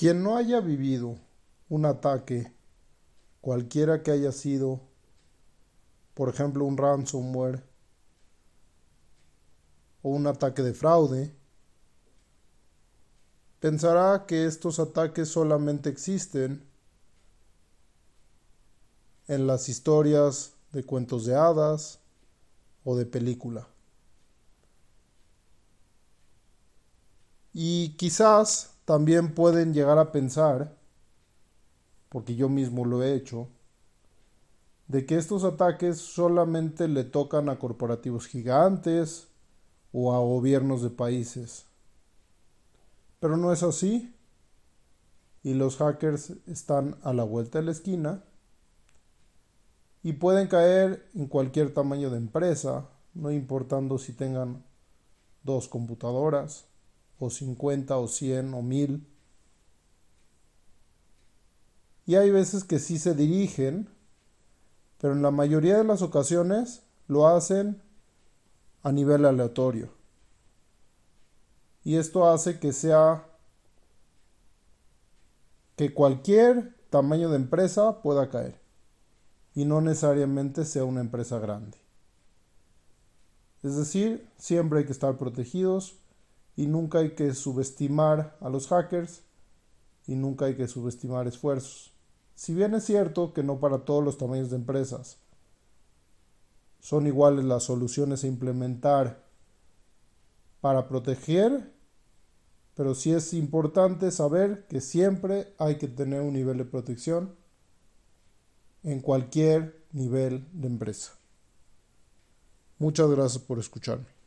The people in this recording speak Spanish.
Quien no haya vivido un ataque, cualquiera que haya sido, por ejemplo un ransomware o un ataque de fraude, pensará que estos ataques solamente existen en las historias de cuentos de hadas o de película. Y quizás también pueden llegar a pensar, porque yo mismo lo he hecho, de que estos ataques solamente le tocan a corporativos gigantes o a gobiernos de países. Pero no es así. Y los hackers están a la vuelta de la esquina y pueden caer en cualquier tamaño de empresa, no importando si tengan dos computadoras o 50 o 100 o 1000. Y hay veces que sí se dirigen, pero en la mayoría de las ocasiones lo hacen a nivel aleatorio. Y esto hace que sea que cualquier tamaño de empresa pueda caer y no necesariamente sea una empresa grande. Es decir, siempre hay que estar protegidos y nunca hay que subestimar a los hackers y nunca hay que subestimar esfuerzos. Si bien es cierto que no para todos los tamaños de empresas son iguales las soluciones a implementar para proteger, pero sí es importante saber que siempre hay que tener un nivel de protección en cualquier nivel de empresa. Muchas gracias por escucharme.